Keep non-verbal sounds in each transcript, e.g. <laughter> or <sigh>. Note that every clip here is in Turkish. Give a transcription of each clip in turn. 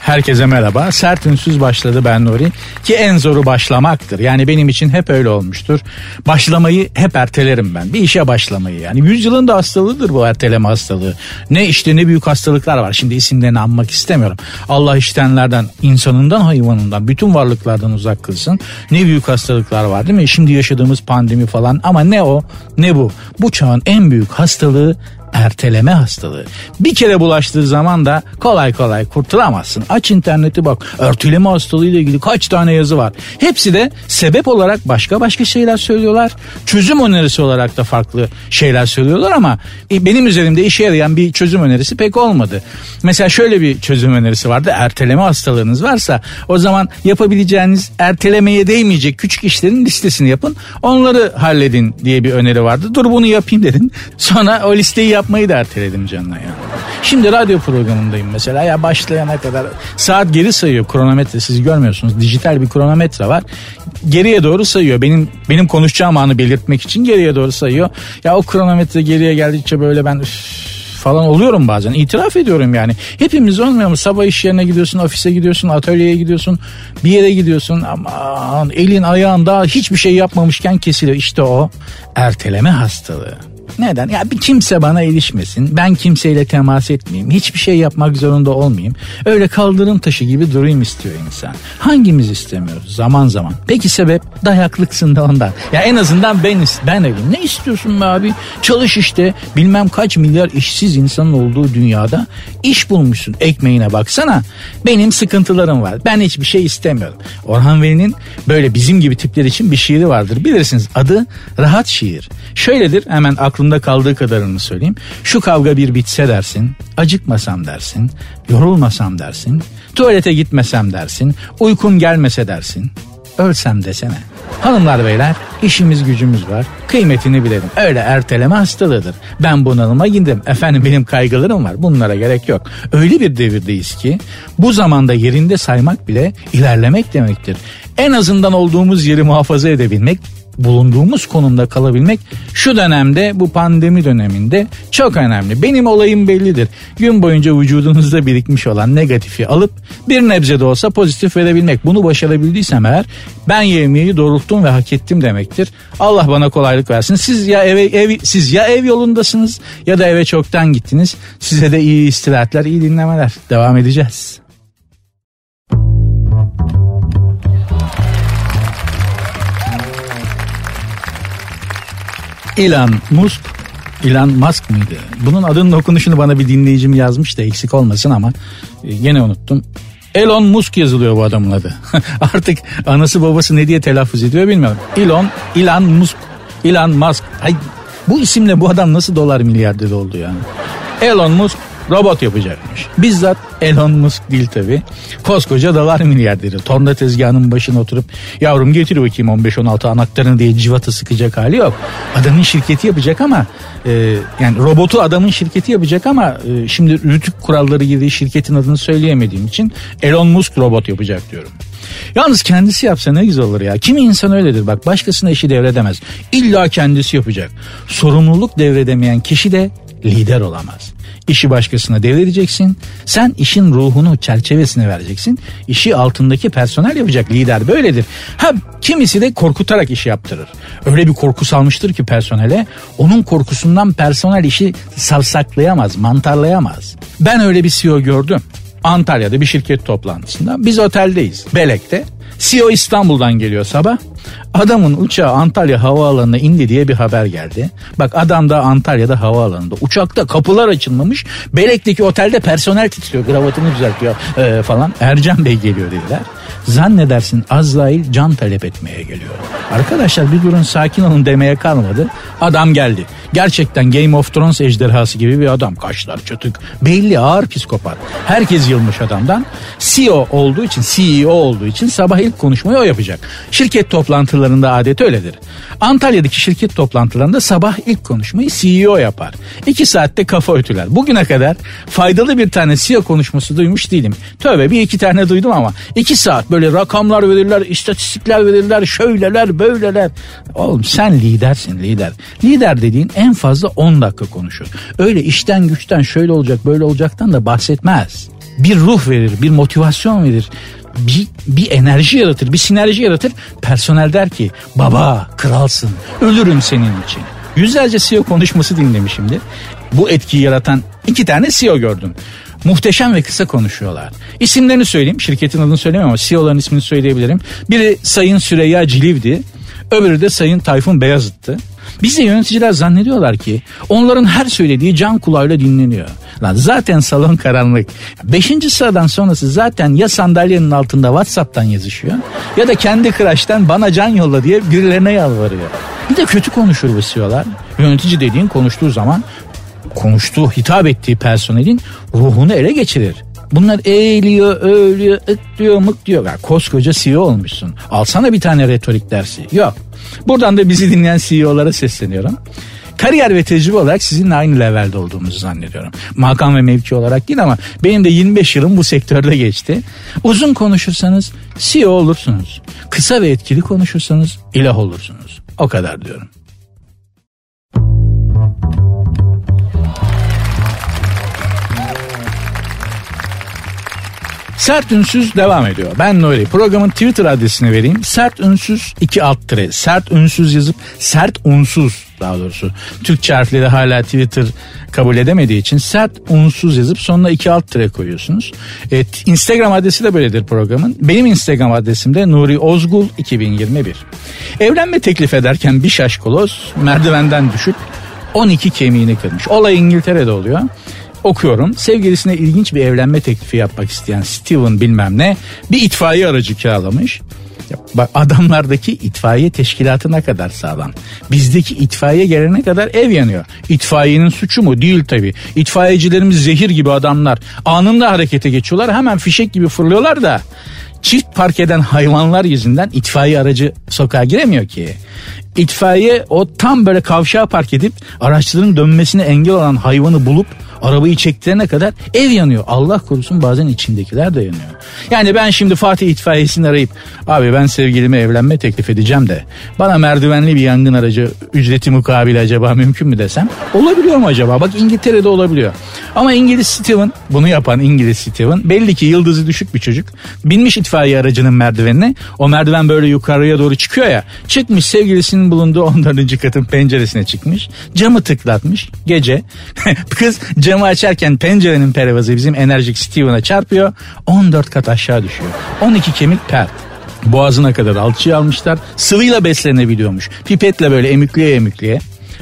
Herkese merhaba. Sert ünsüz başladı ben Nuri. Ki en zoru başlamaktır. Yani benim için hep öyle olmuştur. Başlamayı hep ertelerim ben. Bir işe başlamayı yani. Yüzyılın da hastalığıdır bu erteleme hastalığı. Ne işte ne büyük hastalıklar var. Şimdi isimlerini anmak istemiyorum. Allah iştenlerden, insanından, hayvanından, bütün varlıklardan uzak kılsın. Ne büyük hastalıklar var değil mi? Şimdi yaşadığımız pandemi falan ama ne o ne bu. Bu çağın en büyük hastalığı erteleme hastalığı. Bir kere bulaştığı zaman da kolay kolay kurtulamazsın. Aç interneti bak. Erteleme hastalığı ile ilgili kaç tane yazı var. Hepsi de sebep olarak başka başka şeyler söylüyorlar. Çözüm önerisi olarak da farklı şeyler söylüyorlar ama e, benim üzerimde işe yarayan bir çözüm önerisi pek olmadı. Mesela şöyle bir çözüm önerisi vardı. Erteleme hastalığınız varsa o zaman yapabileceğiniz ertelemeye değmeyecek küçük işlerin listesini yapın. Onları halledin diye bir öneri vardı. Dur bunu yapayım dedin. <laughs> Sonra o listeyi yapmayı da erteledim canına ya. Şimdi radyo programındayım mesela ya başlayana kadar saat geri sayıyor kronometre siz görmüyorsunuz dijital bir kronometre var geriye doğru sayıyor benim benim konuşacağım anı belirtmek için geriye doğru sayıyor ya o kronometre geriye geldikçe böyle ben üf, falan oluyorum bazen. İtiraf ediyorum yani. Hepimiz olmuyor mu? Sabah iş yerine gidiyorsun, ofise gidiyorsun, atölyeye gidiyorsun, bir yere gidiyorsun. Aman elin ayağın daha hiçbir şey yapmamışken kesiliyor. İşte o erteleme hastalığı. Neden? Ya bir kimse bana erişmesin. Ben kimseyle temas etmeyeyim. Hiçbir şey yapmak zorunda olmayayım. Öyle kaldırım taşı gibi durayım istiyor insan. Hangimiz istemiyoruz zaman zaman. Peki sebep? Dayaklıksın da ondan. Ya en azından ben ben öyleyim. Ne istiyorsun be abi? Çalış işte. Bilmem kaç milyar işsiz insanın olduğu dünyada iş bulmuşsun. Ekmeğine baksana. Benim sıkıntılarım var. Ben hiçbir şey istemiyorum. Orhan Veli'nin böyle bizim gibi tipler için bir şiiri vardır. Bilirsiniz adı Rahat Şiir. Şöyledir hemen aklımda kaldığı kadarını söyleyeyim. Şu kavga bir bitse dersin, acıkmasam dersin, yorulmasam dersin, tuvalete gitmesem dersin, uykun gelmese dersin, ölsem desene. Hanımlar beyler işimiz gücümüz var kıymetini bilelim. Öyle erteleme hastalığıdır. Ben bunalıma girdim efendim benim kaygılarım var bunlara gerek yok. Öyle bir devirdeyiz ki bu zamanda yerinde saymak bile ilerlemek demektir. En azından olduğumuz yeri muhafaza edebilmek bulunduğumuz konumda kalabilmek şu dönemde bu pandemi döneminde çok önemli. Benim olayım bellidir. Gün boyunca vücudunuzda birikmiş olan negatifi alıp bir nebze de olsa pozitif verebilmek. Bunu başarabildiysem eğer ben yemeği doğrulttum ve hak ettim demektir. Allah bana kolaylık versin. Siz ya eve ev siz ya ev yolundasınız ya da eve çoktan gittiniz. Size de iyi istirahatler, iyi dinlemeler. Devam edeceğiz. Elon Musk Elon Musk mıydı? Bunun adının okunuşunu bana bir dinleyicim yazmış da eksik olmasın ama e, gene unuttum. Elon Musk yazılıyor bu adamın adı. <laughs> Artık anası babası ne diye telaffuz ediyor bilmiyorum. Elon, Elon Musk, Elon Musk. Ay, bu isimle bu adam nasıl dolar milyarder oldu yani? Elon Musk robot yapacakmış. Bizzat Elon Musk değil tabi. Koskoca dolar milyarderi. Torna tezgahının başına oturup yavrum getir bakayım 15-16 anahtarını diye civata sıkacak hali yok. Adamın şirketi yapacak ama e, yani robotu adamın şirketi yapacak ama e, şimdi rütük kuralları gibi şirketin adını söyleyemediğim için Elon Musk robot yapacak diyorum. Yalnız kendisi yapsa ne güzel olur ya. Kimi insan öyledir bak başkasına işi devredemez. İlla kendisi yapacak. Sorumluluk devredemeyen kişi de lider olamaz. İşi başkasına devredeceksin. Sen işin ruhunu çerçevesine vereceksin. İşi altındaki personel yapacak lider böyledir. Ha kimisi de korkutarak işi yaptırır. Öyle bir korku salmıştır ki personele onun korkusundan personel işi savsaklayamaz, mantarlayamaz. Ben öyle bir CEO gördüm. Antalya'da bir şirket toplantısında. Biz oteldeyiz. Belek'te. CEO İstanbul'dan geliyor sabah. Adamın uçağı Antalya havaalanına indi diye bir haber geldi. Bak adam da Antalya'da havaalanında. Uçakta kapılar açılmamış. Belek'teki otelde personel titriyor. Kravatını düzeltiyor e, falan. Ercan Bey geliyor dediler. Zannedersin Azrail can talep etmeye geliyor. Arkadaşlar bir durun sakin olun demeye kalmadı. Adam geldi. Gerçekten Game of Thrones ejderhası gibi bir adam. Kaşlar çötük. Belli ağır psikopat. Herkes yılmış adamdan. CEO olduğu için, CEO olduğu için sabah ilk konuşmayı o yapacak. Şirket toplantılarında adet öyledir. Antalya'daki şirket toplantılarında sabah ilk konuşmayı CEO yapar. İki saatte kafa ötüler. Bugüne kadar faydalı bir tane CEO konuşması duymuş değilim. Tövbe bir iki tane duydum ama iki saat böyle rakamlar verirler, istatistikler verirler, şöyleler, böyleler. Oğlum sen lidersin lider. Lider dediğin en fazla 10 dakika konuşur. Öyle işten güçten şöyle olacak böyle olacaktan da bahsetmez. Bir ruh verir, bir motivasyon verir bir, bir enerji yaratır, bir sinerji yaratır. Personel der ki baba kralsın, ölürüm senin için. Yüzlerce CEO konuşması dinlemişimdir. Bu etkiyi yaratan iki tane CEO gördüm. Muhteşem ve kısa konuşuyorlar. İsimlerini söyleyeyim. Şirketin adını söyleyemem ama CEO'ların ismini söyleyebilirim. Biri Sayın Süreyya Ciliv'di. Öbürü de Sayın Tayfun Beyazıt'tı. Bizde yöneticiler zannediyorlar ki onların her söylediği can kulağıyla dinleniyor. Lan zaten salon karanlık. Beşinci sıradan sonrası zaten ya sandalyenin altında Whatsapp'tan yazışıyor ya da kendi kıraçtan bana can yolla diye birilerine yalvarıyor. Bir de kötü konuşur bu CEO'lar. Yönetici dediğin konuştuğu zaman konuştuğu, hitap ettiği personelin ruhunu ele geçirir. Bunlar eğiliyor, öğülüyor, ık diyor, mık diyor. Ya koskoca CEO olmuşsun. Alsana bir tane retorik dersi. Yok. Buradan da bizi dinleyen CEO'lara sesleniyorum. Kariyer ve tecrübe olarak sizinle aynı levelde olduğumuzu zannediyorum. Makam ve mevki olarak değil ama benim de 25 yılım bu sektörde geçti. Uzun konuşursanız CEO olursunuz. Kısa ve etkili konuşursanız ilah olursunuz. O kadar diyorum. Sert Ünsüz devam ediyor. Ben Nuri. Programın Twitter adresini vereyim. Sert Ünsüz 2 alt tire. Sert Ünsüz yazıp sert unsuz daha doğrusu. Türkçe harfleri hala Twitter kabul edemediği için sert unsuz yazıp sonuna 2 alt tire koyuyorsunuz. Evet, Instagram adresi de böyledir programın. Benim Instagram adresim de Nuri Ozgul 2021. Evlenme teklif ederken bir şaşkoloz merdivenden düşüp 12 kemiğini kırmış. Olay İngiltere'de oluyor okuyorum. Sevgilisine ilginç bir evlenme teklifi yapmak isteyen Steven bilmem ne bir itfaiye aracı kiralamış. Bak adamlardaki itfaiye teşkilatı ne kadar sağlam. Bizdeki itfaiye gelene kadar ev yanıyor. İtfaiyenin suçu mu? Değil tabi. İtfaiyecilerimiz zehir gibi adamlar. Anında harekete geçiyorlar. Hemen fişek gibi fırlıyorlar da çift park eden hayvanlar yüzünden itfaiye aracı sokağa giremiyor ki. İtfaiye o tam böyle kavşağa park edip araçların dönmesine engel olan hayvanı bulup arabayı çektirene kadar ev yanıyor. Allah korusun bazen içindekiler de yanıyor. Yani ben şimdi Fatih itfaiyesini arayıp abi ben sevgilime evlenme teklif edeceğim de bana merdivenli bir yangın aracı ücreti mukabil acaba mümkün mü desem olabiliyor mu acaba? Bak İngiltere'de olabiliyor. Ama İngiliz Steven bunu yapan İngiliz Steven belli ki yıldızı düşük bir çocuk. Binmiş itfaiye aracının merdivenine o merdiven böyle yukarıya doğru çıkıyor ya çıkmış sevgilisinin bulunduğu 14. katın penceresine çıkmış camı tıklatmış gece. <laughs> Kız camı açarken pencerenin pervazı bizim enerjik Steven'a çarpıyor 14 kat aşağı düşüyor. 12 kemik pert. Boğazına kadar alçıya almışlar sıvıyla beslenebiliyormuş. Pipetle böyle emikliye emikliye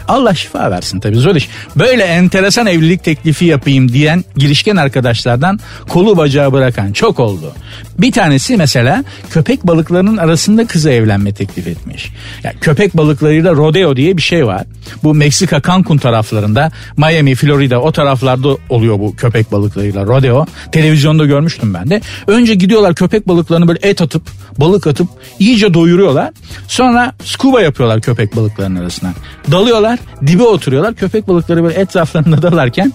Allah şifa versin tabii zor iş. Böyle enteresan evlilik teklifi yapayım diyen girişken arkadaşlardan kolu bacağı bırakan çok oldu. Bir tanesi mesela köpek balıklarının arasında kıza evlenme teklif etmiş. Yani köpek balıklarıyla rodeo diye bir şey var. Bu Meksika Cancun taraflarında, Miami, Florida o taraflarda oluyor bu köpek balıklarıyla rodeo. Televizyonda görmüştüm ben de. Önce gidiyorlar köpek balıklarını böyle et atıp, balık atıp iyice doyuruyorlar. Sonra scuba yapıyorlar köpek balıklarının arasına. Dalıyorlar, dibe oturuyorlar. Köpek balıkları böyle etraflarında <laughs> dalarken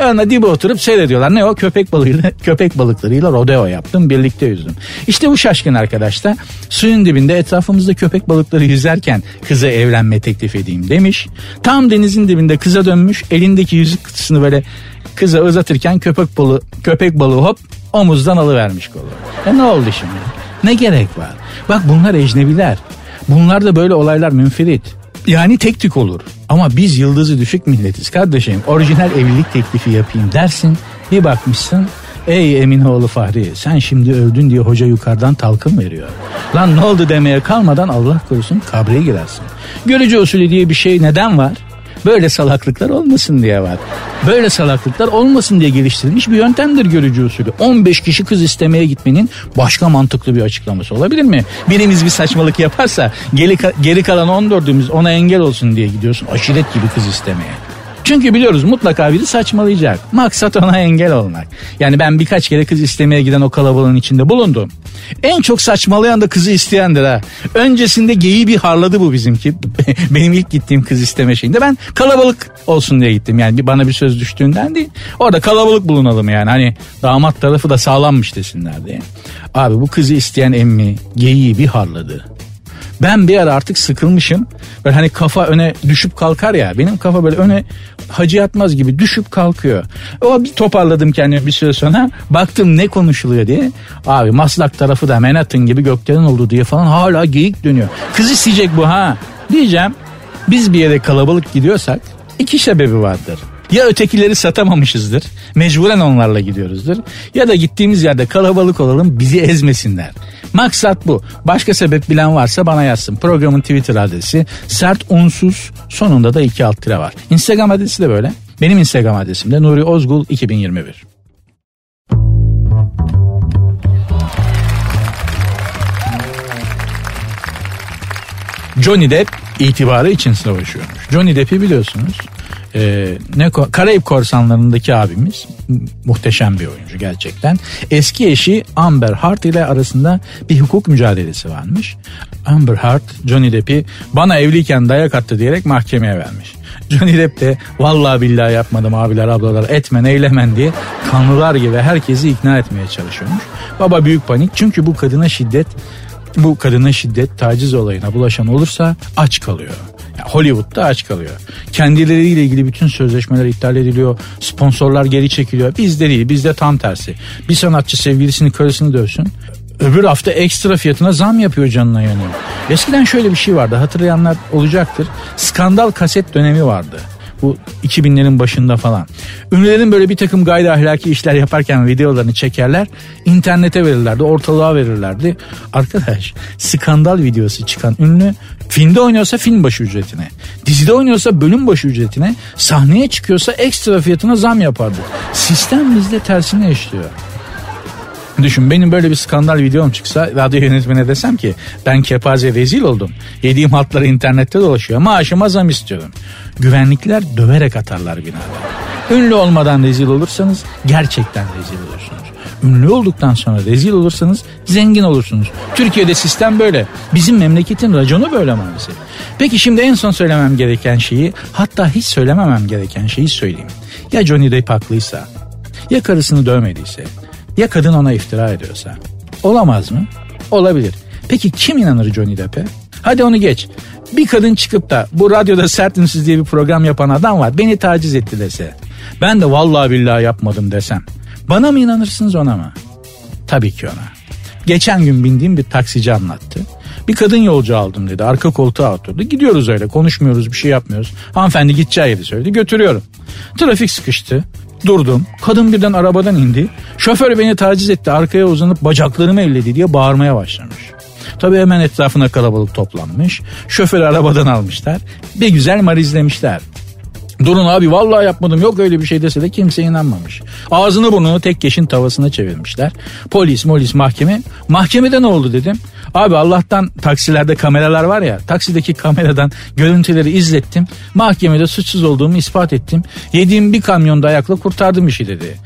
Yanına dibe oturup seyrediyorlar. Ne o? Köpek balığıyla, <laughs> köpek balıklarıyla rodeo yaptım. Birlikte yüzdüm. İşte bu şaşkın arkadaş da suyun dibinde etrafımızda köpek balıkları yüzerken kıza evlenme teklif edeyim demiş. Tam denizin dibinde kıza dönmüş. Elindeki yüzük kutusunu böyle kıza uzatırken köpek balığı, köpek balığı hop omuzdan alıvermiş kolu. E ne oldu şimdi? Ne gerek var? Bak bunlar ecnebiler. Bunlar da böyle olaylar münferit. Yani tek tük olur. Ama biz yıldızı düşük milletiz kardeşim. Orijinal evlilik teklifi yapayım dersin. Bir bakmışsın Ey Eminoğlu Fahri sen şimdi öldün diye hoca yukarıdan talkın veriyor. Lan ne oldu demeye kalmadan Allah korusun kabre girersin. Görücü usulü diye bir şey neden var? Böyle salaklıklar olmasın diye var. Böyle salaklıklar olmasın diye geliştirilmiş bir yöntemdir görücü usulü. 15 kişi kız istemeye gitmenin başka mantıklı bir açıklaması olabilir mi? Birimiz bir saçmalık yaparsa geri, geri kalan 14'ümüz ona engel olsun diye gidiyorsun aşiret gibi kız istemeye. Çünkü biliyoruz mutlaka biri saçmalayacak. Maksat ona engel olmak. Yani ben birkaç kere kız istemeye giden o kalabalığın içinde bulundum. En çok saçmalayan da kızı isteyendir ha. Öncesinde geyi bir harladı bu bizimki. <laughs> Benim ilk gittiğim kız isteme şeyinde ben kalabalık olsun diye gittim. Yani bana bir söz düştüğünden değil. Orada kalabalık bulunalım yani. Hani damat tarafı da sağlammış desinler diye. Abi bu kızı isteyen emmi geyiği bir harladı. Ben bir ara artık sıkılmışım. Böyle hani kafa öne düşüp kalkar ya. Benim kafa böyle öne hacı yatmaz gibi düşüp kalkıyor. O bir toparladım kendimi bir süre sonra. Baktım ne konuşuluyor diye. Abi Maslak tarafı da Manhattan gibi gökdelen oldu diye falan hala geyik dönüyor. Kız isteyecek bu ha. Diyeceğim biz bir yere kalabalık gidiyorsak iki sebebi vardır. Ya ötekileri satamamışızdır. Mecburen onlarla gidiyoruzdur. Ya da gittiğimiz yerde kalabalık olalım bizi ezmesinler. Maksat bu. Başka sebep bilen varsa bana yazsın. Programın Twitter adresi sert unsuz sonunda da iki alt tire var. Instagram adresi de böyle. Benim Instagram adresim de Nuri Ozgul 2021. Johnny Depp itibarı için savaşıyormuş. Johnny Depp'i biliyorsunuz e, ne Karayip Korsanları'ndaki abimiz muhteşem bir oyuncu gerçekten. Eski eşi Amber Heard ile arasında bir hukuk mücadelesi varmış. Amber Heard Johnny Depp'i bana evliyken dayak attı diyerek mahkemeye vermiş. Johnny Depp de vallahi billahi yapmadım abiler ablalar etmen eylemen diye kanlılar gibi herkesi ikna etmeye çalışıyormuş. Baba büyük panik çünkü bu kadına şiddet bu kadına şiddet taciz olayına bulaşan olursa aç kalıyor. Hollywood'da aç kalıyor. Kendileriyle ilgili bütün sözleşmeler iptal ediliyor. Sponsorlar geri çekiliyor. Bizde değil bizde tam tersi. Bir sanatçı sevgilisini karısını dövsün. Öbür hafta ekstra fiyatına zam yapıyor canına yanıyor. Eskiden şöyle bir şey vardı hatırlayanlar olacaktır. Skandal kaset dönemi vardı. Bu 2000'lerin başında falan. Ünlülerin böyle bir takım gayri ahlaki işler yaparken videolarını çekerler. internete verirlerdi, ortalığa verirlerdi. Arkadaş skandal videosu çıkan ünlü filmde oynuyorsa film başı ücretine, dizide oynuyorsa bölüm başı ücretine, sahneye çıkıyorsa ekstra fiyatına zam yapardı. Sistem bizde tersine işliyor. Düşün benim böyle bir skandal videom çıksa radyo yönetmene desem ki ben kepaze rezil oldum. Yediğim hatları internette dolaşıyor. Maaşıma zam istiyorum. Güvenlikler döverek atarlar binada. Ünlü olmadan rezil olursanız gerçekten rezil olursunuz. Ünlü olduktan sonra rezil olursanız zengin olursunuz. Türkiye'de sistem böyle. Bizim memleketin raconu böyle maalesef. Peki şimdi en son söylemem gereken şeyi hatta hiç söylememem gereken şeyi söyleyeyim. Ya Johnny Depp haklıysa ya karısını dövmediyse ya kadın ona iftira ediyorsa? Olamaz mı? Olabilir. Peki kim inanır Johnny Depp'e? Hadi onu geç. Bir kadın çıkıp da bu radyoda sert ünsüz diye bir program yapan adam var. Beni taciz etti dese. Ben de vallahi billahi yapmadım desem. Bana mı inanırsınız ona mı? Tabii ki ona. Geçen gün bindiğim bir taksici anlattı. Bir kadın yolcu aldım dedi. Arka koltuğa oturdu. Gidiyoruz öyle konuşmuyoruz bir şey yapmıyoruz. Hanımefendi gideceği yeri söyledi. Götürüyorum. Trafik sıkıştı. Durdum. Kadın birden arabadan indi. Şoför beni taciz etti. Arkaya uzanıp bacaklarımı elledi diye bağırmaya başlamış. Tabii hemen etrafına kalabalık toplanmış. Şoförü arabadan almışlar. Bir güzel marizlemişler. Durun abi vallahi yapmadım yok öyle bir şey dese de kimse inanmamış. Ağzını burnunu tek keşin tavasına çevirmişler. Polis molis mahkeme. Mahkemede ne oldu dedim. Abi Allah'tan taksilerde kameralar var ya taksideki kameradan görüntüleri izlettim. Mahkemede suçsuz olduğumu ispat ettim. Yediğim bir kamyonda ayakla kurtardım işi dedi.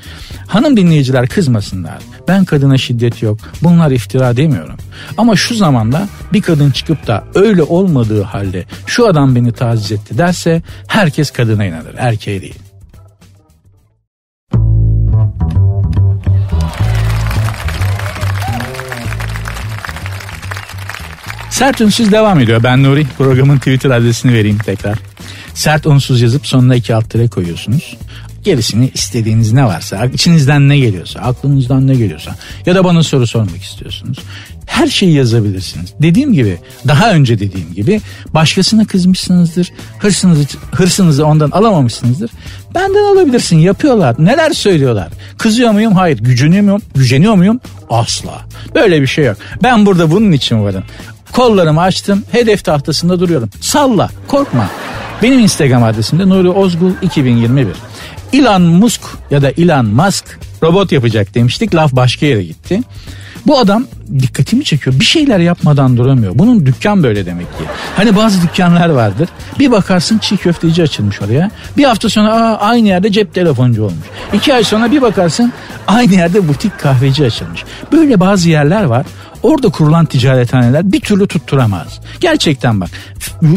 Hanım dinleyiciler kızmasınlar. Ben kadına şiddet yok. Bunlar iftira demiyorum. Ama şu zamanda bir kadın çıkıp da öyle olmadığı halde şu adam beni taciz etti derse herkes kadına inanır. Erkeğe değil. Sert Unsuz devam ediyor. Ben Nuri. Programın Twitter adresini vereyim tekrar. Sert Unsuz yazıp sonuna iki alt tere koyuyorsunuz. Gerisini istediğiniz ne varsa, içinizden ne geliyorsa, aklınızdan ne geliyorsa ya da bana soru sormak istiyorsunuz. Her şeyi yazabilirsiniz. Dediğim gibi, daha önce dediğim gibi başkasına kızmışsınızdır, hırsınızı, hırsınızı ondan alamamışsınızdır. Benden alabilirsin, yapıyorlar. Neler söylüyorlar? Kızıyor muyum? Hayır. Güceniyor muyum? Güceniyor muyum? Asla. Böyle bir şey yok. Ben burada bunun için varım. Kollarımı açtım. Hedef tahtasında duruyorum. Salla. Korkma. Benim Instagram adresim de Nuri Ozgul 2021. Elon Musk ya da Elon Musk robot yapacak demiştik. Laf başka yere gitti. Bu adam dikkatimi çekiyor. Bir şeyler yapmadan duramıyor. Bunun dükkan böyle demek ki. Hani bazı dükkanlar vardır. Bir bakarsın çiğ köfteci açılmış oraya. Bir hafta sonra aa, aynı yerde cep telefoncu olmuş. İki ay sonra bir bakarsın aynı yerde butik kahveci açılmış. Böyle bazı yerler var. Orada kurulan ticarethaneler bir türlü tutturamaz. Gerçekten bak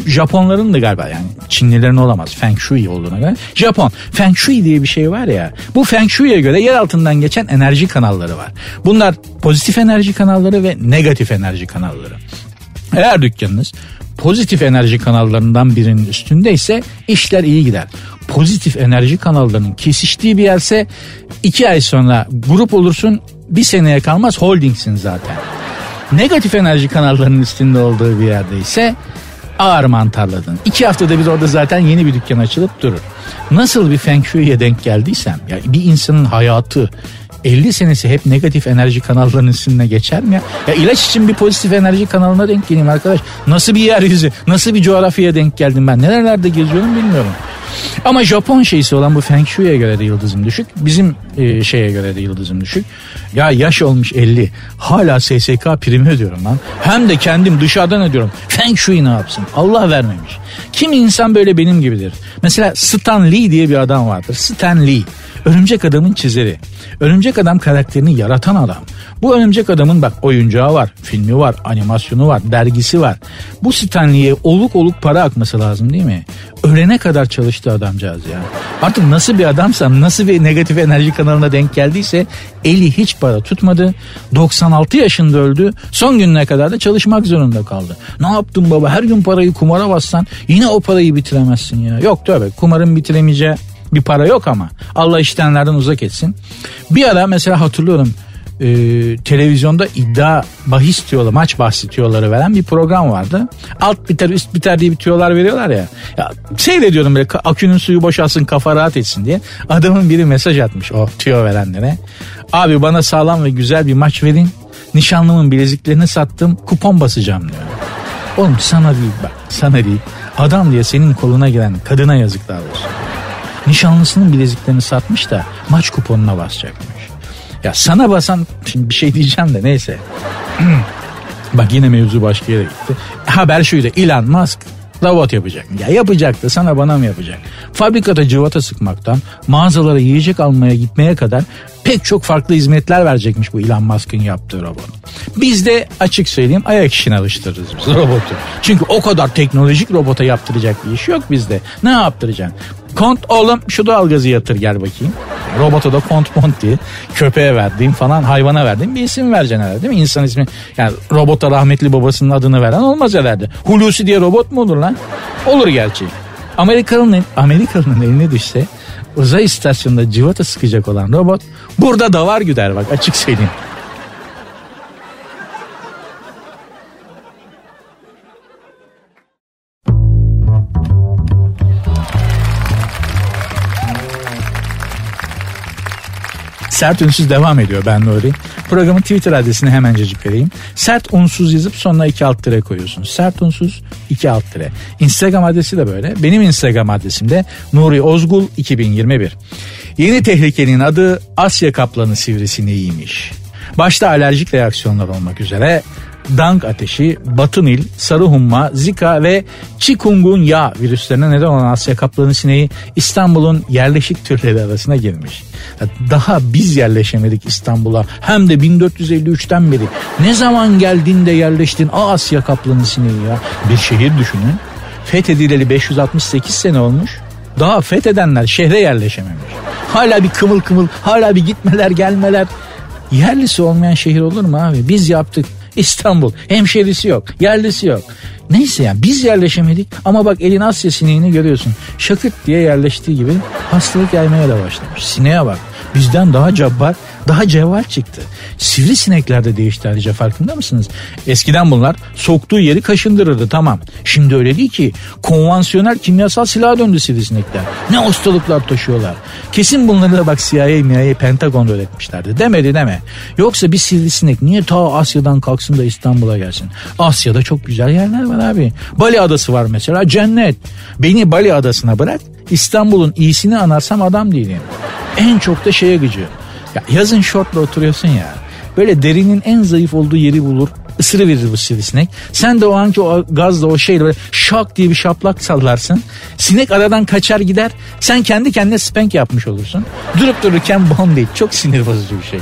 Japonların da galiba yani Çinlilerin olamaz Feng Shui olduğuna göre. Japon Feng Shui diye bir şey var ya bu Feng Shui'ye göre yer altından geçen enerji kanalları var. Bunlar pozitif enerji kanalları ve negatif enerji kanalları. Eğer dükkanınız pozitif enerji kanallarından birinin üstündeyse işler iyi gider. Pozitif enerji kanallarının kesiştiği bir yerse iki ay sonra grup olursun bir seneye kalmaz holdingsin zaten. Negatif enerji kanallarının üstünde olduğu bir yerde ise ağır mantarladın. İki haftada bir orada zaten yeni bir dükkan açılıp durur. Nasıl bir feng shui'ye denk geldiysem ya bir insanın hayatı 50 senesi hep negatif enerji kanallarının üstüne geçer mi ya? Ya ilaç için bir pozitif enerji kanalına denk geleyim arkadaş. Nasıl bir yeryüzü, nasıl bir coğrafyaya denk geldim ben? Nerelerde geziyorum bilmiyorum. Ama Japon şeysi olan bu Feng Shui'ye göre de yıldızım düşük. Bizim e, şeye göre de yıldızım düşük. Ya yaş olmuş 50. Hala SSK primi ödüyorum lan. Hem de kendim dışarıdan ödüyorum. Feng Shui ne yapsın? Allah vermemiş. Kim insan böyle benim gibidir. Mesela Stan Lee diye bir adam vardır. Stan Lee. Örümcek Adam'ın çizeri. Örümcek Adam karakterini yaratan adam. Bu Örümcek Adam'ın bak oyuncağı var, filmi var, animasyonu var, dergisi var. Bu Stanley'e oluk oluk para akması lazım değil mi? Ölene kadar çalıştı adamcağız ya. Artık nasıl bir adamsam, nasıl bir negatif enerji kanalına denk geldiyse eli hiç para tutmadı. 96 yaşında öldü. Son gününe kadar da çalışmak zorunda kaldı. Ne yaptın baba? Her gün parayı kumara bassan yine o parayı bitiremezsin ya. Yok tövbe kumarın bitiremeyeceği bir para yok ama Allah iştenlerden uzak etsin. Bir ara mesela hatırlıyorum e, televizyonda iddia bahis tüyoları, maç bahsi tüyoları veren bir program vardı. Alt biter üst biter diye bir tüyolar veriyorlar ya. ya seyrediyorum böyle akünün suyu boşalsın kafa rahat etsin diye. Adamın biri mesaj atmış o tüyo verenlere. Abi bana sağlam ve güzel bir maç verin. Nişanlımın bileziklerini sattım kupon basacağım diyor. Oğlum sana değil bak sana değil. Adam diye senin koluna giren kadına yazıklar olsun. Nişanlısının bileziklerini satmış da maç kuponuna basacakmış. Ya sana basan şimdi bir şey diyeceğim de neyse. <clears throat> Bak yine mevzu başka yere gitti. Haber şuydu Elon Musk robot yapacak. Ya yapacak da sana bana mı yapacak? Fabrikada cıvata sıkmaktan mağazalara yiyecek almaya gitmeye kadar pek çok farklı hizmetler verecekmiş bu Elon Musk'ın yaptığı robot. Biz de açık söyleyeyim ayak işine alıştırırız biz robotu. Çünkü o kadar teknolojik robota yaptıracak bir iş yok bizde. Ne yaptıracaksın? Kont oğlum şu doğal gazı yatır gel bakayım. Robota da kont mont diye köpeğe verdiğim falan hayvana verdiğim bir isim vereceksin herhalde değil mi? İnsan ismi yani robota rahmetli babasının adını veren olmaz herhalde. Hulusi diye robot mu olur lan? Olur gerçi. Amerikalı'nın Amerikalı'nın eline düşse uzay istasyonunda civata sıkacak olan robot burada da var güder bak açık söyleyeyim. Sert Unsuz devam ediyor ben Nuri. Programın Twitter adresini hemencecik vereyim. Sert Unsuz yazıp sonuna iki alt tire koyuyorsunuz. Sert Unsuz iki alt tire. Instagram adresi de böyle. Benim Instagram adresim de Nuri Ozgul 2021. Yeni tehlikenin adı Asya kaplanı sivrisineğiymiş. Başta alerjik reaksiyonlar olmak üzere dank ateşi, batı nil, sarı humma, zika ve chikungunya virüslerine neden olan Asya kaplanı sineği İstanbul'un yerleşik türleri arasına girmiş. Daha biz yerleşemedik İstanbul'a hem de 1453'ten beri. Ne zaman geldin de yerleştin a Asya kaplanı sineği ya. Bir şehir düşünün. Fethedileli 568 sene olmuş. Daha fethedenler şehre yerleşememiş. Hala bir kımıl kımıl, hala bir gitmeler gelmeler. Yerlisi olmayan şehir olur mu abi? Biz yaptık. İstanbul. Hemşerisi yok. Yerlisi yok. Neyse yani biz yerleşemedik ama bak elin Asya sineğini görüyorsun. Şakırt diye yerleştiği gibi hastalık yaymaya da başlamış. Sineğe bak bizden daha cabbar daha cevval çıktı. Sivrisinekler de değişti ayrıca farkında mısınız? Eskiden bunlar soktuğu yeri kaşındırırdı tamam. Şimdi öyle değil ki. Konvansiyonel kimyasal silah döndü sivrisinekler. Ne hastalıklar taşıyorlar. Kesin bunları da bak CIA, MIA, Pentagon'da öğretmişlerdi. Demedi deme. Yoksa bir sivrisinek niye ta Asya'dan kalksın da İstanbul'a gelsin? Asya'da çok güzel yerler var abi. Bali adası var mesela cennet. Beni Bali adasına bırak İstanbul'un iyisini anarsam adam değilim. En çok da şeye gıcı. Ya yazın şortla oturuyorsun ya. Böyle derinin en zayıf olduğu yeri bulur ısırı verir bu sivrisinek. Sen de o anki o gazla o şeyle böyle şak diye bir şaplak sallarsın. Sinek aradan kaçar gider. Sen kendi kendine spank yapmış olursun. Durup dururken bondage çok sinir bozucu bir şey.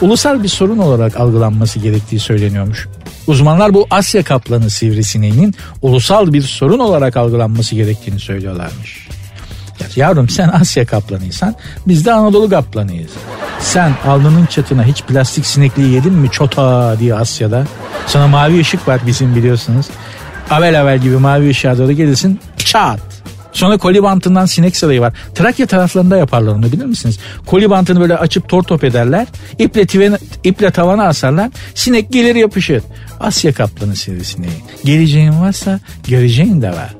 Ulusal bir sorun olarak algılanması gerektiği söyleniyormuş. Uzmanlar bu Asya kaplanı sivrisineğinin ulusal bir sorun olarak algılanması gerektiğini söylüyorlarmış. Yavrum sen Asya kaplanıysan biz de Anadolu kaplanıyız. Sen alnının çatına hiç plastik sinekliği yedin mi çota diye Asya'da. Sana mavi ışık var bizim biliyorsunuz. Avel avel gibi mavi ışığa doğru gelirsin çat. Sonra koli bantından sinek sarayı var. Trakya taraflarında yaparlar onu bilir misiniz? Koli bantını böyle açıp tor top ederler. İple, tivene, iple tavana asarlar. Sinek gelir yapışır. Asya kaplanı sivrisineği. Geleceğin varsa göreceğin de var.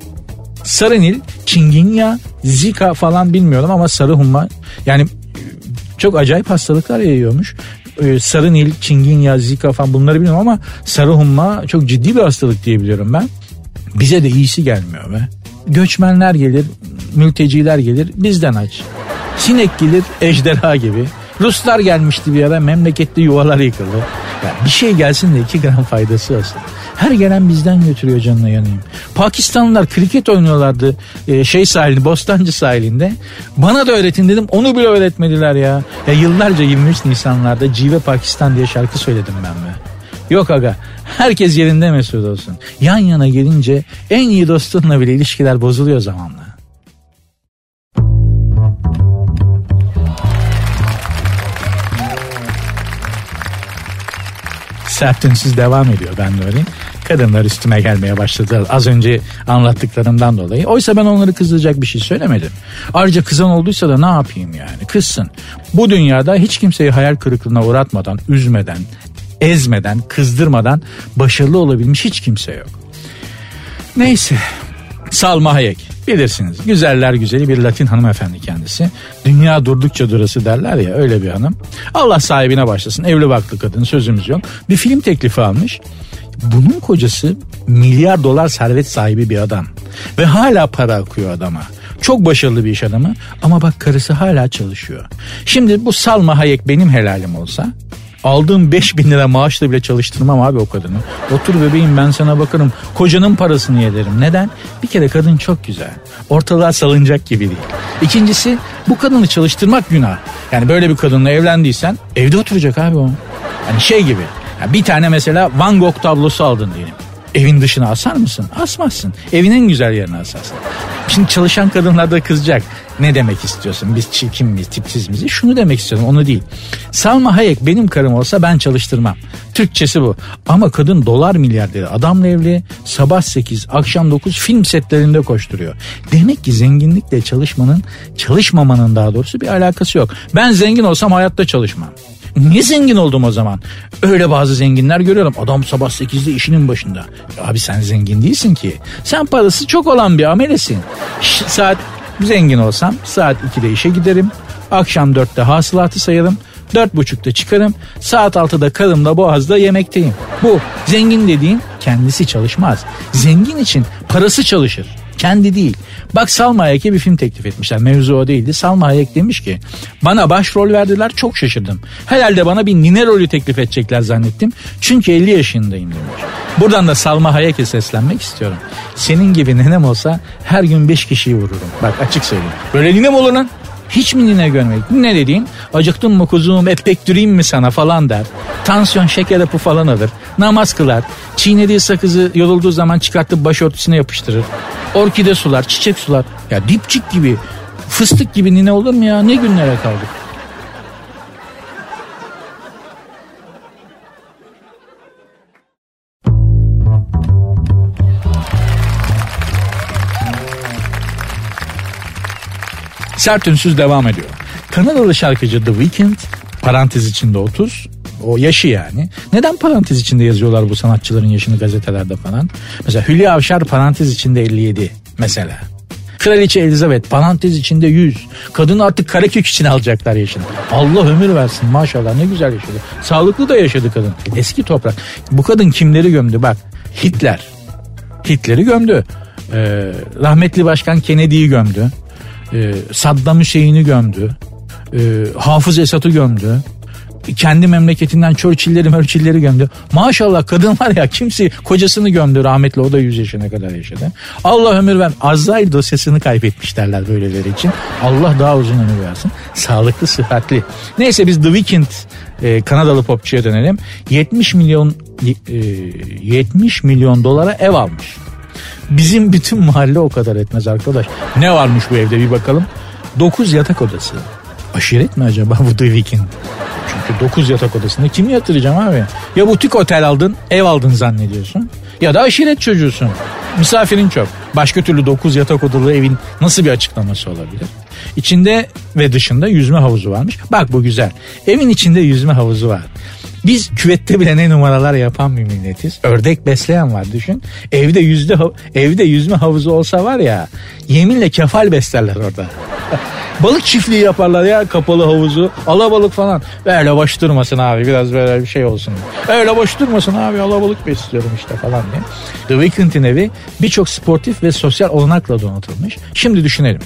Sarı Nil, Çinginya, Zika falan bilmiyorum ama sarı humma yani çok acayip hastalıklar yayıyormuş. Ee, sarı Nil, Çinginya, Zika falan bunları bilmiyorum ama sarı humma çok ciddi bir hastalık diyebiliyorum ben. Bize de iyisi gelmiyor be. Göçmenler gelir, mülteciler gelir bizden aç. Sinek gelir ejderha gibi. Ruslar gelmişti bir ara memlekette yuvalar yıkıldı. Yani bir şey gelsin de iki gram faydası olsun. Her gelen bizden götürüyor canına yanayım. Pakistanlılar kriket oynuyorlardı e, şey sahilinde, Bostancı sahilinde. Bana da öğretin dedim onu bile öğretmediler ya. Ya yıllarca 23 Nisanlarda Cive Pakistan diye şarkı söyledim ben mi? Yok aga herkes yerinde mesut olsun. Yan yana gelince en iyi dostunla bile ilişkiler bozuluyor zamanla. Sertünsüz devam ediyor ben de öyle. Kadınlar üstüme gelmeye başladı az önce anlattıklarımdan dolayı. Oysa ben onları kızdıracak bir şey söylemedim. Ayrıca kızan olduysa da ne yapayım yani kızsın. Bu dünyada hiç kimseyi hayal kırıklığına uğratmadan, üzmeden, ezmeden, kızdırmadan başarılı olabilmiş hiç kimse yok. Neyse Salma Hayek bilirsiniz güzeller güzeli bir Latin hanımefendi kendisi. Dünya durdukça durası derler ya öyle bir hanım. Allah sahibine başlasın evli baklı kadın sözümüz yok. Bir film teklifi almış. Bunun kocası milyar dolar servet sahibi bir adam. Ve hala para akıyor adama. Çok başarılı bir iş adamı ama bak karısı hala çalışıyor. Şimdi bu Salma Hayek benim helalim olsa Aldığım 5 bin lira maaşla bile çalıştırmam abi o kadını. Otur bebeğim ben sana bakarım. Kocanın parasını yederim. Neden? Bir kere kadın çok güzel. Ortalığa salınacak gibi değil. İkincisi bu kadını çalıştırmak günah. Yani böyle bir kadınla evlendiysen evde oturacak abi o. Yani şey gibi. Yani bir tane mesela Van Gogh tablosu aldın diyelim. Evin dışına asar mısın? Asmazsın. Evin en güzel yerine asarsın. Şimdi çalışan kadınlar da kızacak. Ne demek istiyorsun? Biz çirkin miyiz, tipsiz miyiz? Şunu demek istiyorum, onu değil. Salma Hayek benim karım olsa ben çalıştırmam. Türkçesi bu. Ama kadın dolar milyarderi adamla evli. Sabah 8, akşam 9 film setlerinde koşturuyor. Demek ki zenginlikle çalışmanın, çalışmamanın daha doğrusu bir alakası yok. Ben zengin olsam hayatta çalışmam. Niye zengin oldum o zaman? Öyle bazı zenginler görüyorum. Adam sabah 8'de işinin başında. Abi sen zengin değilsin ki. Sen parası çok olan bir amelesin. Ş- saat zengin olsam saat 2'de işe giderim. Akşam 4'te hasılatı sayarım. Dört buçukta çıkarım. Saat altıda karımla boğazda yemekteyim. Bu zengin dediğin kendisi çalışmaz. Zengin için parası çalışır. Kendi değil. Bak Salma Hayek'e bir film teklif etmişler. Mevzu o değildi. Salma Hayek demiş ki bana başrol verdiler çok şaşırdım. Herhalde bana bir nine rolü teklif edecekler zannettim. Çünkü 50 yaşındayım demiş. Buradan da Salma Hayek'e seslenmek istiyorum. Senin gibi nenem olsa her gün 5 kişiyi vururum. Bak açık söyleyeyim. Böyle ninem olur lan. Hiç mi nine görmedik? Ne dediğin? Acıktın mı kuzum et bektüreyim mi sana falan der. Tansiyon şeker hapı falan alır. Namaz kılar. Çiğnediği sakızı yorulduğu zaman çıkartıp başörtüsüne yapıştırır. Orkide sular, çiçek sular. Ya dipçik gibi, fıstık gibi nine olur mu ya? Ne günlere kaldık? Sert ünsüz devam ediyor. Kanadalı şarkıcı The Weeknd parantez içinde 30 o yaşı yani. Neden parantez içinde yazıyorlar bu sanatçıların yaşını gazetelerde falan? Mesela Hülya Avşar parantez içinde 57 mesela. Kraliçe Elizabeth parantez içinde 100. Kadın artık karekök için alacaklar yaşını. Allah ömür versin maşallah ne güzel yaşadı. Sağlıklı da yaşadı kadın. Eski toprak. Bu kadın kimleri gömdü bak. Hitler, Hitler'i gömdü. Ee, rahmetli başkan Kennedy'yi gömdü. Ee, Saddam Hüseyin'i gömdü. Ee, Hafız Esat'ı gömdü kendi memleketinden Churchill'leri Mörçilleri gömdü. Maşallah kadın var ya kimse kocasını gömdü rahmetli o da 100 yaşına kadar yaşadı. Allah ömür ver. Azrail dosyasını kaybetmiş derler böyleleri için. Allah daha uzun ömür versin. Sağlıklı sıhhatli. Neyse biz The Weeknd e, Kanadalı popçuya dönelim. 70 milyon e, 70 milyon dolara ev almış. Bizim bütün mahalle o kadar etmez arkadaş. Ne varmış bu evde bir bakalım. 9 yatak odası. Aşiret mi acaba bu The Weeknd? Çünkü 9 yatak odasında kim yatıracağım abi? Ya butik otel aldın, ev aldın zannediyorsun. Ya da aşiret çocuğusun. Misafirin çok. Başka türlü 9 yatak odalı evin nasıl bir açıklaması olabilir? İçinde ve dışında yüzme havuzu varmış. Bak bu güzel. Evin içinde yüzme havuzu var. Biz küvette bile ne numaralar yapan bir milletiz. Ördek besleyen var düşün. Evde yüzde evde yüzme havuzu olsa var ya yeminle kefal beslerler orada. <laughs> Balık çiftliği yaparlar ya kapalı havuzu. Alabalık falan. Böyle boş durmasın abi biraz böyle bir şey olsun. Öyle boş durmasın abi alabalık besliyorum işte falan diye. The Weeknd'in evi birçok sportif ve sosyal olanakla donatılmış. Şimdi düşünelim.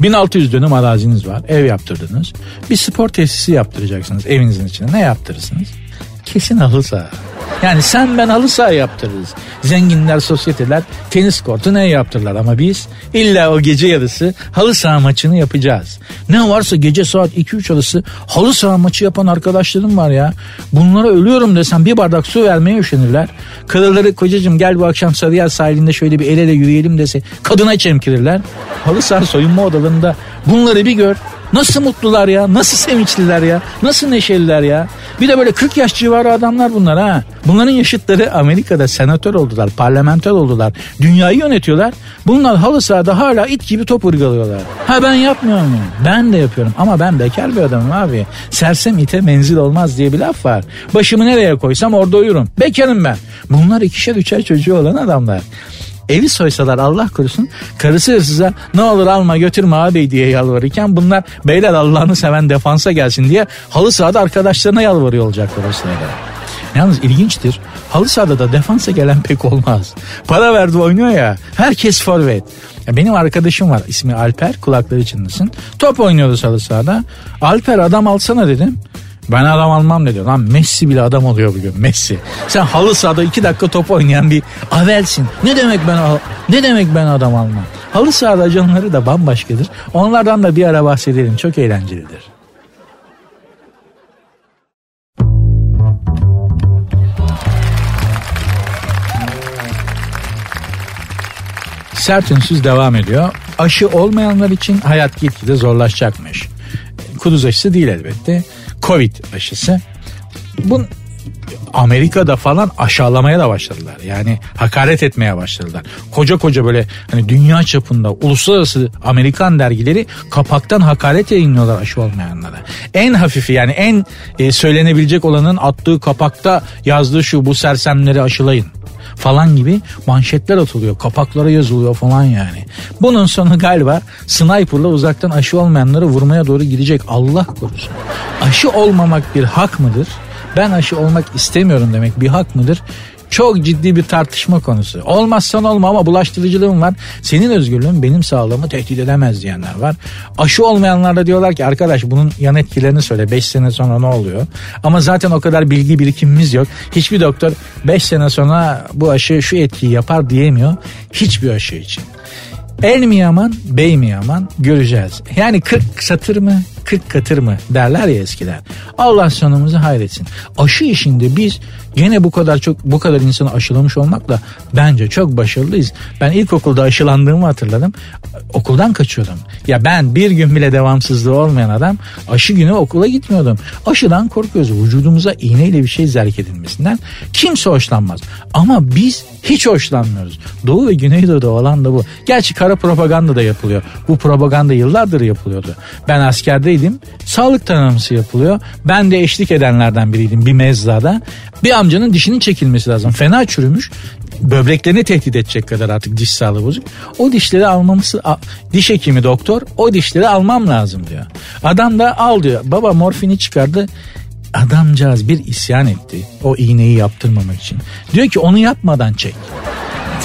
1600 dönüm araziniz var. Ev yaptırdınız. Bir spor tesisi yaptıracaksınız evinizin içine. Ne yaptırırsınız? Kesin halı saha. Yani sen ben halı saha yaptırırız. Zenginler, sosyeteler tenis kortu ne yaptırırlar ama biz illa o gece yarısı halı saha maçını yapacağız. Ne varsa gece saat 2-3 arası halı saha maçı yapan arkadaşlarım var ya. Bunlara ölüyorum desem bir bardak su vermeye üşenirler. Karıları kocacığım gel bu akşam Sarıyer sahilinde şöyle bir el ele yürüyelim dese kadına çemkirirler. Halı saha soyunma odalarında bunları bir gör. Nasıl mutlular ya? Nasıl sevinçliler ya? Nasıl neşeliler ya? Bir de böyle 40 yaş civarı adamlar bunlar ha. Bunların yaşıtları Amerika'da senatör oldular, parlamenter oldular. Dünyayı yönetiyorlar. Bunlar halı sahada hala it gibi top ırgalıyorlar. Ha ben yapmıyorum? Ben de yapıyorum ama ben bekar bir adamım abi. Sersem ite menzil olmaz diye bir laf var. Başımı nereye koysam orada uyurum. Bekarım ben. Bunlar ikişer üçer çocuğu olan adamlar. Evi soysalar Allah korusun karısı hırsıza ne olur alma götürme abi diye yalvarırken bunlar beyler Allah'ını seven defansa gelsin diye halı sahada arkadaşlarına yalvarıyor olacaklar o sırada. Yalnız ilginçtir. Halı sahada da defansa gelen pek olmaz. Para verdi oynuyor ya. Herkes forvet. Ya benim arkadaşım var ismi Alper kulakları çınlasın. Top oynuyordu halı sahada. Alper adam alsana dedim. Ben adam almam dedi. Lan Messi bile adam oluyor bugün Messi. Sen halı sahada iki dakika top oynayan bir avelsin. Ne demek ben ne demek ben adam almam? Halı sahada canları da bambaşkadır. Onlardan da bir ara bahsedelim. Çok eğlencelidir. Sert devam ediyor. Aşı olmayanlar için hayat gitgide zorlaşacakmış. Kuduz aşısı değil elbette. Covid aşısı. Bu Amerika'da falan aşağılamaya da başladılar. Yani hakaret etmeye başladılar. Koca koca böyle hani dünya çapında uluslararası Amerikan dergileri kapaktan hakaret yayınlıyorlar aşı olmayanlara. En hafifi yani en e, söylenebilecek olanın attığı kapakta yazdığı şu bu sersemleri aşılayın falan gibi manşetler atılıyor. Kapaklara yazılıyor falan yani. Bunun sonu galiba sniperla uzaktan aşı olmayanları vurmaya doğru gidecek. Allah korusun. Aşı olmamak bir hak mıdır? Ben aşı olmak istemiyorum demek bir hak mıdır? çok ciddi bir tartışma konusu. Olmazsan olma ama bulaştırıcılığım var. Senin özgürlüğün benim sağlığımı tehdit edemez diyenler var. Aşı olmayanlar da diyorlar ki arkadaş bunun yan etkilerini söyle 5 sene sonra ne oluyor? Ama zaten o kadar bilgi birikimimiz yok. Hiçbir doktor 5 sene sonra bu aşı şu etkiyi yapar diyemiyor. Hiçbir aşı için. El mi yaman, bey mi yaman göreceğiz. Yani 40 satır mı, 40 katır mı derler ya eskiler. Allah sonumuzu hayretsin. Aşı işinde biz Yine bu kadar çok bu kadar insanı aşılamış olmakla bence çok başarılıyız. Ben ilkokulda aşılandığımı hatırladım. Okuldan kaçıyordum. Ya ben bir gün bile devamsızlığı olmayan adam aşı günü okula gitmiyordum. Aşıdan korkuyoruz. Vücudumuza iğneyle bir şey zerk edilmesinden kimse hoşlanmaz. Ama biz hiç hoşlanmıyoruz. Doğu ve Güneydoğu'da olan da bu. Gerçi kara propaganda da yapılıyor. Bu propaganda yıllardır yapılıyordu. Ben askerdeydim. Sağlık tanımısı yapılıyor. Ben de eşlik edenlerden biriydim bir mezrada. Bir amcanın dişinin çekilmesi lazım. Fena çürümüş. Böbreklerini tehdit edecek kadar artık diş sağlığı bozuk. O dişleri almaması diş hekimi doktor o dişleri almam lazım diyor. Adam da al diyor. Baba morfini çıkardı. Adamcağız bir isyan etti o iğneyi yaptırmamak için. Diyor ki onu yapmadan çek.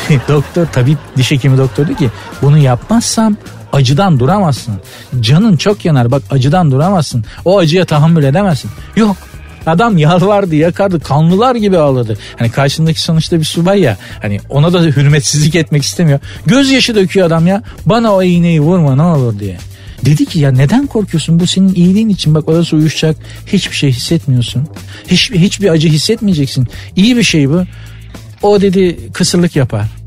<laughs> doktor tabip diş hekimi doktor diyor ki bunu yapmazsam acıdan duramazsın. Canın çok yanar bak acıdan duramazsın. O acıya tahammül edemezsin. Yok Adam yalvardı yakardı kanlılar gibi ağladı. Hani karşındaki sonuçta bir subay ya. Hani ona da hürmetsizlik etmek istemiyor. Gözyaşı döküyor adam ya. Bana o iğneyi vurma ne olur diye. Dedi ki ya neden korkuyorsun bu senin iyiliğin için bak orası uyuşacak hiçbir şey hissetmiyorsun. Hiç, hiçbir acı hissetmeyeceksin. İyi bir şey bu. O dedi kısırlık yapar.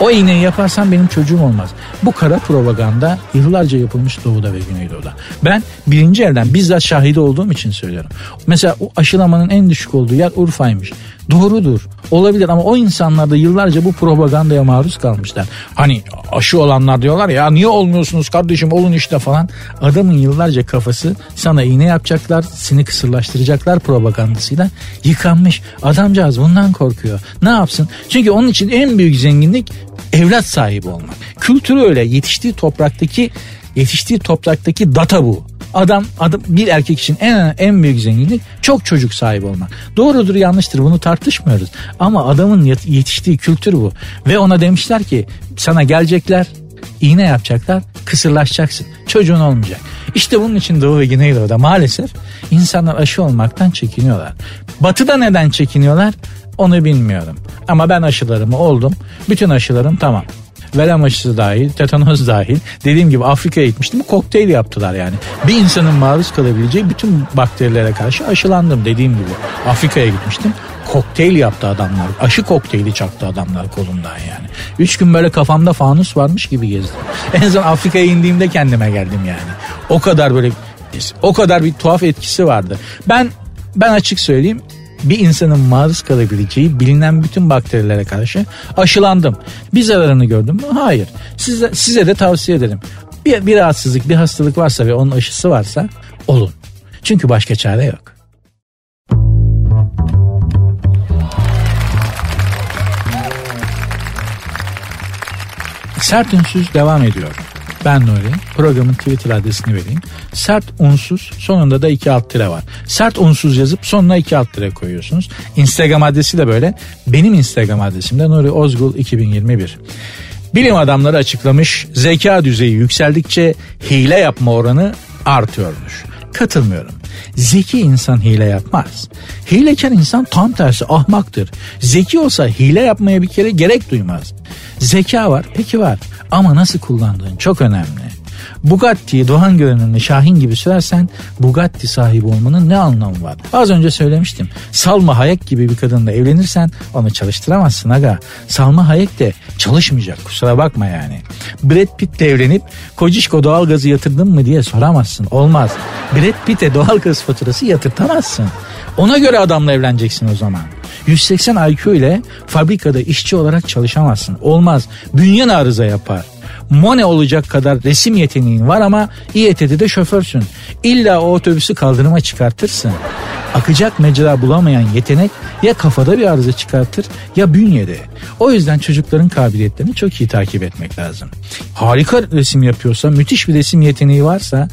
O iğneyi yaparsan benim çocuğum olmaz. Bu kara propaganda yıllarca yapılmış Doğu'da ve Güneydoğu'da. Ben birinci elden bizzat şahidi olduğum için söylüyorum. Mesela o aşılamanın en düşük olduğu yer Urfa'ymış. Doğrudur. Olabilir ama o insanlar da yıllarca bu propagandaya maruz kalmışlar. Hani aşı olanlar diyorlar ya niye olmuyorsunuz kardeşim olun işte falan. Adamın yıllarca kafası sana iğne yapacaklar, seni kısırlaştıracaklar propagandasıyla yıkanmış. Adamcağız bundan korkuyor. Ne yapsın? Çünkü onun için en büyük zenginlik evlat sahibi olmak. Kültürü öyle yetiştiği topraktaki yetiştiği topraktaki data bu. Adam, adam bir erkek için en en büyük zenginlik çok çocuk sahibi olmak. Doğrudur yanlıştır bunu tartışmıyoruz. Ama adamın yetiştiği kültür bu. Ve ona demişler ki sana gelecekler iğne yapacaklar kısırlaşacaksın. Çocuğun olmayacak. İşte bunun için Doğu ve Güneydoğu'da maalesef insanlar aşı olmaktan çekiniyorlar. Batı'da neden çekiniyorlar? Onu bilmiyorum. Ama ben aşılarımı oldum. Bütün aşılarım tamam verem aşısı dahil, tetanoz dahil. Dediğim gibi Afrika'ya gitmiştim. Kokteyl yaptılar yani. Bir insanın maruz kalabileceği bütün bakterilere karşı aşılandım dediğim gibi. Afrika'ya gitmiştim. Kokteyl yaptı adamlar. Aşı kokteyli çaktı adamlar kolumdan yani. Üç gün böyle kafamda fanus varmış gibi gezdim. <laughs> En son Afrika'ya indiğimde kendime geldim yani. O kadar böyle o kadar bir tuhaf etkisi vardı. Ben ben açık söyleyeyim bir insanın maruz kalabileceği bilinen bütün bakterilere karşı aşılandım. Bir zararını gördüm mü? Hayır. Size, size de tavsiye ederim. Bir, bir rahatsızlık, bir hastalık varsa ve onun aşısı varsa olun. Çünkü başka çare yok. Sert ünsüz devam ediyor. Ben Nuri. Programın Twitter adresini vereyim. Sert unsuz sonunda da iki alt tire var. Sert unsuz yazıp sonuna iki alt tire koyuyorsunuz. Instagram adresi de böyle. Benim Instagram adresim de Nuri Ozgul 2021. Bilim adamları açıklamış zeka düzeyi yükseldikçe hile yapma oranı artıyormuş. Katılmıyorum. Zeki insan hile yapmaz. Hilekar insan tam tersi ahmaktır. Zeki olsa hile yapmaya bir kere gerek duymaz. Zeka var peki var ama nasıl kullandığın çok önemli. Bugatti'yi Doğan görünümlü Şahin gibi sürersen Bugatti sahibi olmanın ne anlamı var? Az önce söylemiştim. Salma Hayek gibi bir kadınla evlenirsen onu çalıştıramazsın aga. Salma Hayek de çalışmayacak kusura bakma yani. Brad Pitt'le evlenip kocişko doğalgazı yatırdın mı diye soramazsın. Olmaz. Brad Pitt'e doğalgaz faturası yatırtamazsın. Ona göre adamla evleneceksin o zaman. 180 IQ ile fabrikada işçi olarak çalışamazsın. Olmaz. Bünyen arıza yapar. Mone olacak kadar resim yeteneğin var ama İETT'de şoförsün. İlla o otobüsü kaldırıma çıkartırsın. Akacak mecra bulamayan yetenek ya kafada bir arıza çıkartır ya bünyede. O yüzden çocukların kabiliyetlerini çok iyi takip etmek lazım. Harika resim yapıyorsa, müthiş bir resim yeteneği varsa,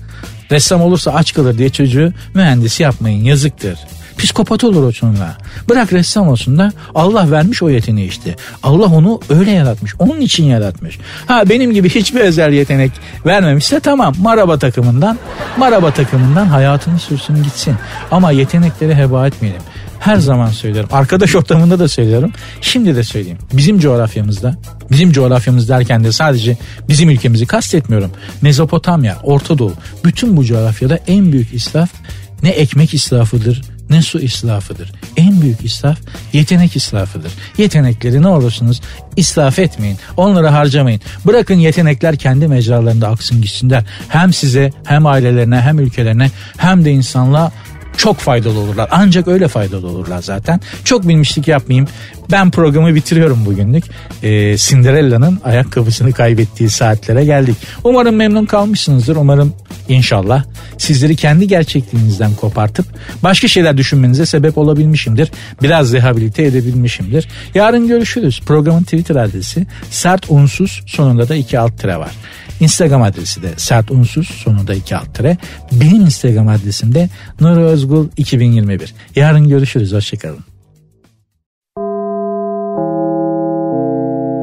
ressam olursa aç kalır diye çocuğu mühendis yapmayın yazıktır. Psikopat olur o sonra. Bırak ressam olsun da Allah vermiş o yeteneği işte. Allah onu öyle yaratmış. Onun için yaratmış. Ha benim gibi hiçbir özel yetenek vermemişse tamam. Maraba takımından maraba takımından hayatını sürsün gitsin. Ama yetenekleri heba etmeyelim. Her zaman söylüyorum. Arkadaş ortamında da söylüyorum. Şimdi de söyleyeyim. Bizim coğrafyamızda, bizim coğrafyamız derken de sadece bizim ülkemizi kastetmiyorum. Mezopotamya, Orta Doğu, bütün bu coğrafyada en büyük israf ne ekmek israfıdır ne su israfıdır. En büyük israf yetenek israfıdır. Yetenekleri ne olursunuz israf etmeyin. Onları harcamayın. Bırakın yetenekler kendi mecralarında aksın gitsinler. Hem size hem ailelerine hem ülkelerine hem de insanlığa çok faydalı olurlar. Ancak öyle faydalı olurlar zaten. Çok bilmişlik yapmayayım. Ben programı bitiriyorum bugünlük. Ee, Cinderella'nın ayakkabısını kaybettiği saatlere geldik. Umarım memnun kalmışsınızdır. Umarım inşallah sizleri kendi gerçekliğinizden kopartıp başka şeyler düşünmenize sebep olabilmişimdir. Biraz rehabilite edebilmişimdir. Yarın görüşürüz. Programın Twitter adresi sert unsuz sonunda da iki alt tire var. Instagram adresi de sert unsuz sonunda iki alt tire. Benim Instagram adresim de Nuri Özgul 2021. Yarın görüşürüz. Hoşçakalın.